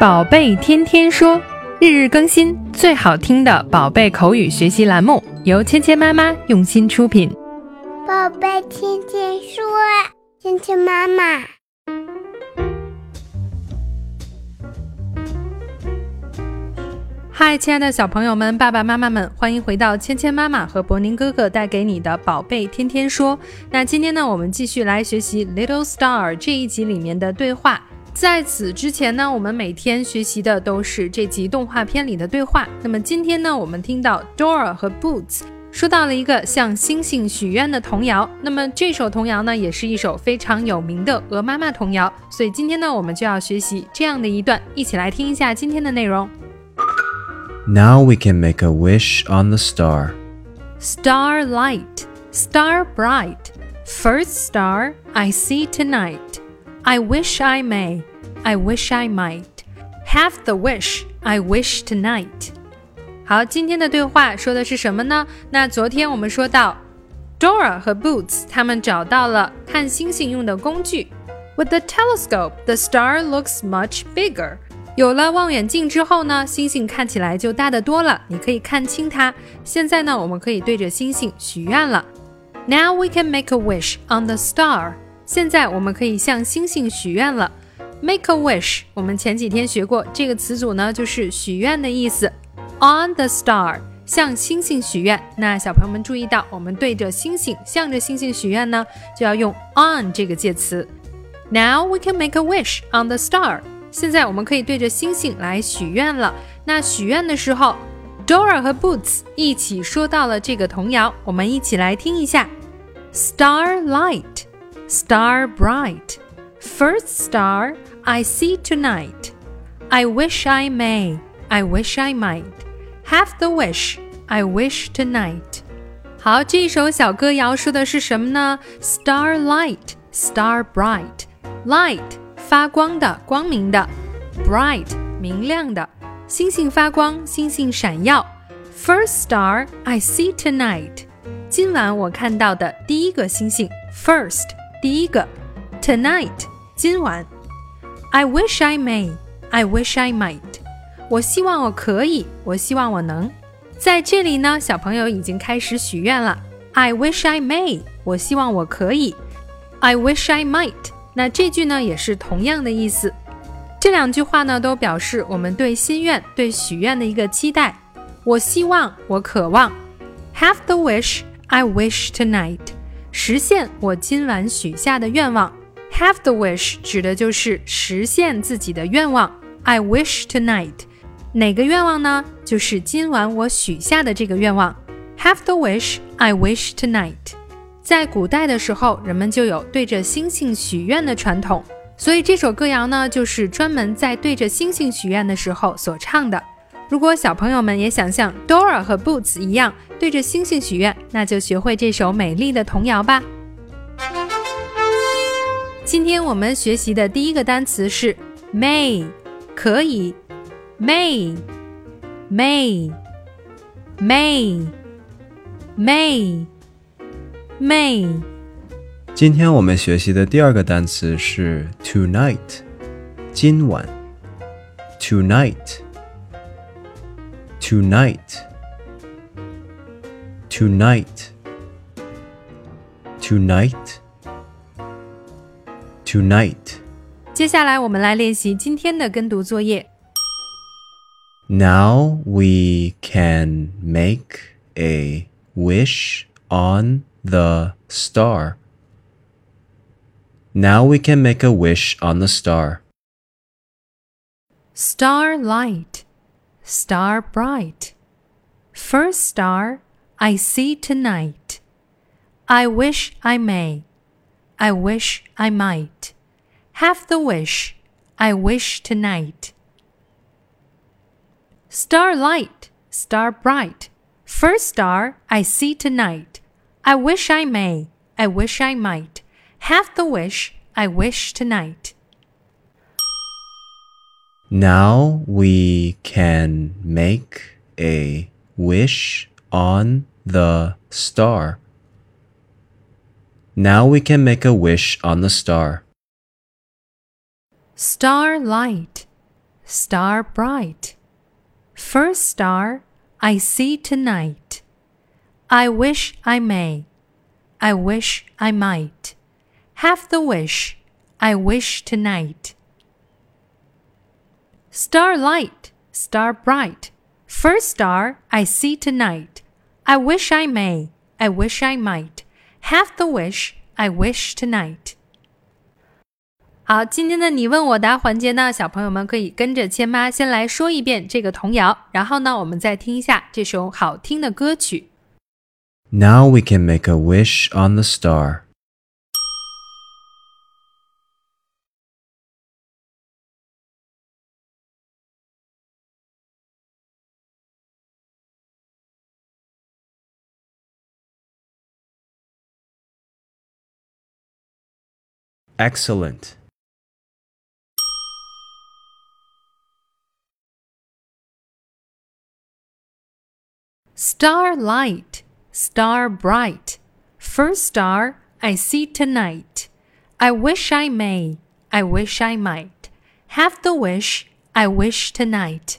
宝贝天天说，日日更新，最好听的宝贝口语学习栏目，由芊芊妈妈用心出品。宝贝天天说，芊芊妈妈。嗨，亲爱的小朋友们、爸爸妈妈们，欢迎回到芊芊妈妈和博宁哥哥带给你的宝贝天天说。那今天呢，我们继续来学习《Little Star》这一集里面的对话。在此之前呢，我们每天学习的都是这集动画片里的对话。那么今天呢，我们听到 Dora 和 Boots 说到了一个向星星许愿的童谣。那么这首童谣呢，也是一首非常有名的鹅妈妈童谣。所以今天呢，我们就要学习这样的一段，一起来听一下今天的内容。Now we can make a wish on the star. Star light, star bright, first star I see tonight. I wish I may, I wish I might. Have the wish I wish tonight. 好，今天的对话说的是什么呢？那昨天我们说到，Dora 和 Boots 他们找到了看星星用的工具。With the telescope, the star looks much bigger. 有了望远镜之后呢，星星看起来就大得多了，你可以看清它。现在呢，我们可以对着星星许愿了。Now we can make a wish on the star. 现在我们可以向星星许愿了。Make a wish，我们前几天学过这个词组呢，就是许愿的意思。On the star，向星星许愿。那小朋友们注意到，我们对着星星，向着星星许愿呢，就要用 on 这个介词。Now we can make a wish on the star。现在我们可以对着星星来许愿了。那许愿的时候，Dora 和 Boots 一起说到了这个童谣，我们一起来听一下：Starlight。star bright. First star I see tonight. I wish I may, I wish I might. Have the wish I wish tonight. 好，这首小歌谣说的是什么呢？Starlight, star bright, light 发光的、光明的，bright 明亮的，星星发光，星星闪耀。First star I see tonight，今晚我看到的第一个星星，first 第一个，tonight，今晚。I wish I may, I wish I might。我希望我可以，我希望我能。在这里呢，小朋友已经开始许愿了。I wish I may，我希望我可以。I wish I might，那这句呢也是同样的意思。这两句话呢都表示我们对心愿、对许愿的一个期待。我希望，我渴望。Have the wish I wish tonight。实现我今晚许下的愿望，have the wish 指的就是实现自己的愿望。I wish tonight，哪个愿望呢？就是今晚我许下的这个愿望。Have the wish I wish tonight。在古代的时候，人们就有对着星星许愿的传统，所以这首歌谣呢，就是专门在对着星星许愿的时候所唱的。如果小朋友们也想像 Dora 和 Boots 一样对着星星许愿，那就学会这首美丽的童谣吧。今天我们学习的第一个单词是 may，可以，may，may，may，may，may。今天我们学习的第二个单词是 tonight，今晚，tonight。tonight tonight tonight tonight 接下来我们来练习今天的跟读作业 Now we can make a wish on the star. Now we can make a wish on the star. Starlight star bright. First star I see tonight. I wish I may. I wish I might. Have the wish I wish tonight. Starlight, star bright. First star I see tonight. I wish I may. I wish I might. Have the wish I wish tonight. Now we can make a wish on the star. Now we can make a wish on the star. Star light, star bright. First star I see tonight. I wish I may. I wish I might. Have the wish. I wish tonight. Starlight, star bright, first star I see tonight. I wish I may, I wish I might, have the wish I wish tonight. 好，今天的你问我答环节呢，小朋友们可以跟着芊妈先来说一遍这个童谣，然后呢，我们再听一下这首好听的歌曲。Now we can make a wish on the star. Excellent. Starlight, star bright. First star I see tonight. I wish I may, I wish I might. Have the wish, I wish tonight.